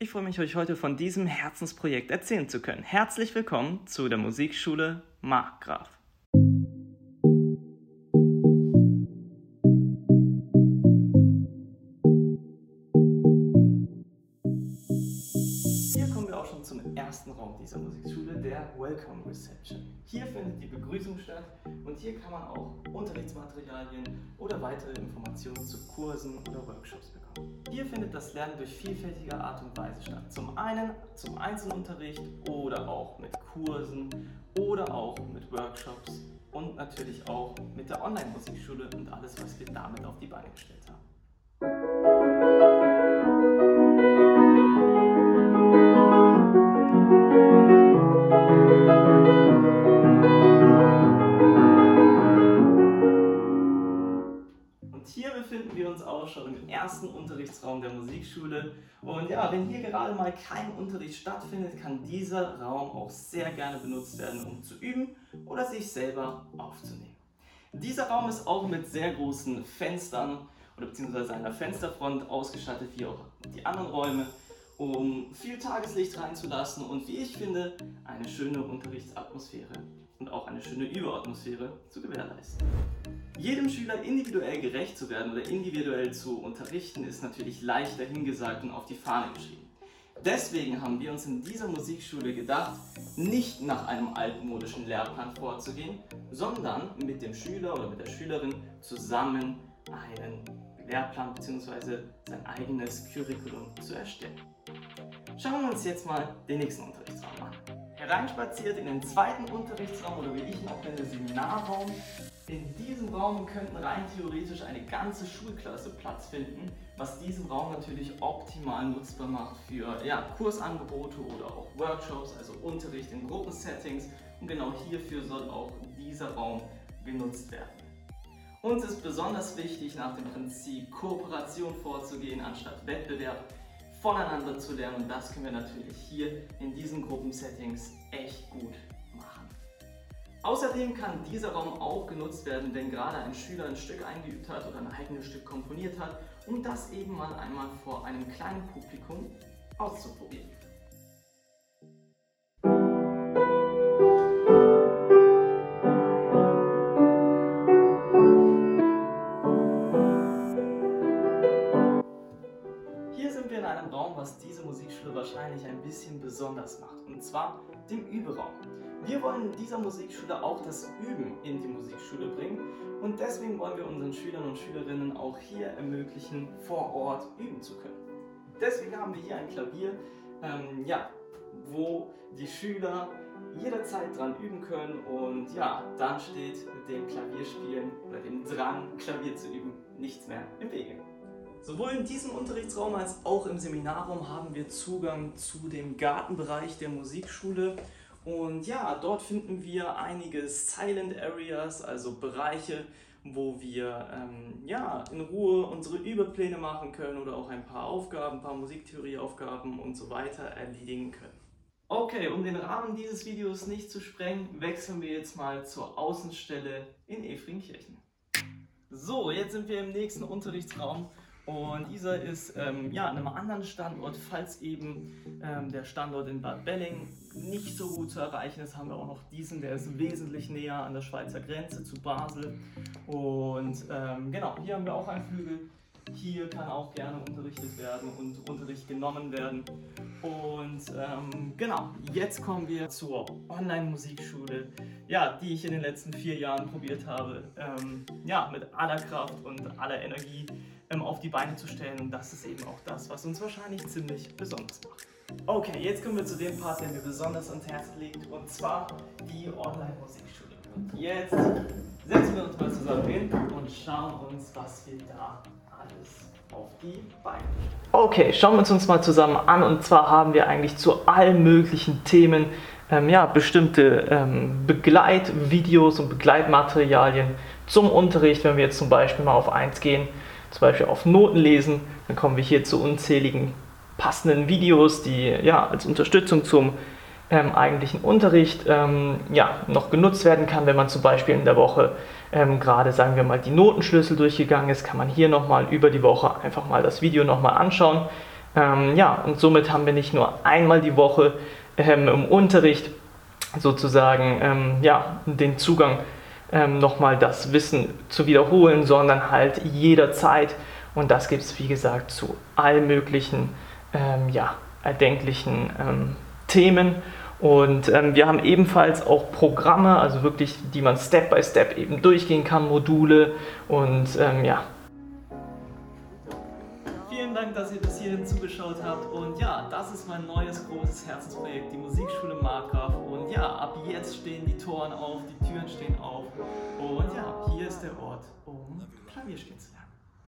Ich freue mich, euch heute von diesem Herzensprojekt erzählen zu können. Herzlich willkommen zu der Musikschule Markgraf. Raum dieser Musikschule, der Welcome Reception. Hier findet die Begrüßung statt und hier kann man auch Unterrichtsmaterialien oder weitere Informationen zu Kursen oder Workshops bekommen. Hier findet das Lernen durch vielfältige Art und Weise statt. Zum einen zum Einzelunterricht oder auch mit Kursen oder auch mit Workshops und natürlich auch mit der Online-Musikschule und alles, was wir damit auf die Beine gestellt haben. Befinden wir uns auch schon im ersten Unterrichtsraum der Musikschule. Und ja, wenn hier gerade mal kein Unterricht stattfindet, kann dieser Raum auch sehr gerne benutzt werden, um zu üben oder sich selber aufzunehmen. Dieser Raum ist auch mit sehr großen Fenstern oder beziehungsweise einer Fensterfront ausgestattet, wie auch die anderen Räume, um viel Tageslicht reinzulassen und wie ich finde, eine schöne Unterrichtsatmosphäre und auch eine schöne Überatmosphäre zu gewährleisten. Jedem Schüler individuell gerecht zu werden oder individuell zu unterrichten, ist natürlich leicht dahingesagt und auf die Fahne geschrieben. Deswegen haben wir uns in dieser Musikschule gedacht, nicht nach einem altmodischen Lehrplan vorzugehen, sondern mit dem Schüler oder mit der Schülerin zusammen einen Lehrplan bzw. sein eigenes Curriculum zu erstellen. Schauen wir uns jetzt mal den nächsten Unterrichtsraum an. Hereinspaziert in den zweiten Unterrichtsraum oder wie ich ihn auch nenne, Seminarraum, in diesem Raum könnten rein theoretisch eine ganze Schulklasse Platz finden, was diesen Raum natürlich optimal nutzbar macht für ja, Kursangebote oder auch Workshops, also Unterricht in Gruppensettings. Und genau hierfür soll auch dieser Raum genutzt werden. Uns ist besonders wichtig, nach dem Prinzip Kooperation vorzugehen, anstatt Wettbewerb, voneinander zu lernen. Und das können wir natürlich hier in diesen Gruppensettings echt gut Außerdem kann dieser Raum auch genutzt werden, wenn gerade ein Schüler ein Stück eingeübt hat oder ein eigenes Stück komponiert hat, um das eben mal einmal vor einem kleinen Publikum auszuprobieren. Wahrscheinlich ein bisschen besonders macht, und zwar dem Überraum. Wir wollen dieser Musikschule auch das Üben in die Musikschule bringen und deswegen wollen wir unseren Schülern und Schülerinnen auch hier ermöglichen, vor Ort üben zu können. Deswegen haben wir hier ein Klavier, ähm, ja, wo die Schüler jederzeit dran üben können und ja, dann steht dem Klavierspielen oder dem Drang, Klavier zu üben, nichts mehr im Wege. Sowohl in diesem Unterrichtsraum als auch im Seminarraum haben wir Zugang zu dem Gartenbereich der Musikschule und ja, dort finden wir einige Silent Areas, also Bereiche, wo wir ähm, ja, in Ruhe unsere Überpläne machen können oder auch ein paar Aufgaben, ein paar Musiktheorieaufgaben und so weiter erledigen können. Okay, um den Rahmen dieses Videos nicht zu sprengen, wechseln wir jetzt mal zur Außenstelle in Efringkirchen. So, jetzt sind wir im nächsten Unterrichtsraum und dieser ist ähm, ja, an einem anderen Standort, falls eben ähm, der Standort in Bad Belling nicht so gut zu erreichen ist, haben wir auch noch diesen, der ist wesentlich näher an der Schweizer Grenze zu Basel. Und ähm, genau, hier haben wir auch einen Flügel. Hier kann auch gerne unterrichtet werden und Unterricht genommen werden. Und ähm, genau, jetzt kommen wir zur Online-Musikschule, ja, die ich in den letzten vier Jahren probiert habe, ähm, ja, mit aller Kraft und aller Energie ähm, auf die Beine zu stellen. Und das ist eben auch das, was uns wahrscheinlich ziemlich besonders macht. Okay, jetzt kommen wir zu dem Part, der mir besonders ans Herz liegt, und zwar die Online-Musikschule. Und jetzt setzen wir uns mal zusammen hin und schauen uns, was wir da Okay, schauen wir uns uns mal zusammen an. Und zwar haben wir eigentlich zu allen möglichen Themen ähm, ja, bestimmte ähm, Begleitvideos und Begleitmaterialien zum Unterricht. Wenn wir jetzt zum Beispiel mal auf eins gehen, zum Beispiel auf Noten lesen, dann kommen wir hier zu unzähligen passenden Videos, die ja als Unterstützung zum ähm, eigentlichen Unterricht ähm, ja, noch genutzt werden kann. Wenn man zum Beispiel in der Woche ähm, gerade, sagen wir mal, die Notenschlüssel durchgegangen ist, kann man hier nochmal über die Woche einfach mal das Video nochmal anschauen. Ähm, ja, und somit haben wir nicht nur einmal die Woche ähm, im Unterricht sozusagen ähm, ja, den Zugang nochmal das Wissen zu wiederholen, sondern halt jederzeit. Und das gibt es, wie gesagt, zu allen möglichen ja, erdenklichen ähm, Themen. Und ähm, wir haben ebenfalls auch Programme, also wirklich, die man Step by Step eben durchgehen kann, Module und ähm, ja. Vielen Dank, dass ihr bis hierhin zugeschaut habt. Und ja, das ist mein neues großes Herzensprojekt, die Musikschule Markgraf. Und ja, ab jetzt stehen die Toren auf, die Türen stehen auf. Und ja, hier ist der Ort, um Klavier spielen zu lernen.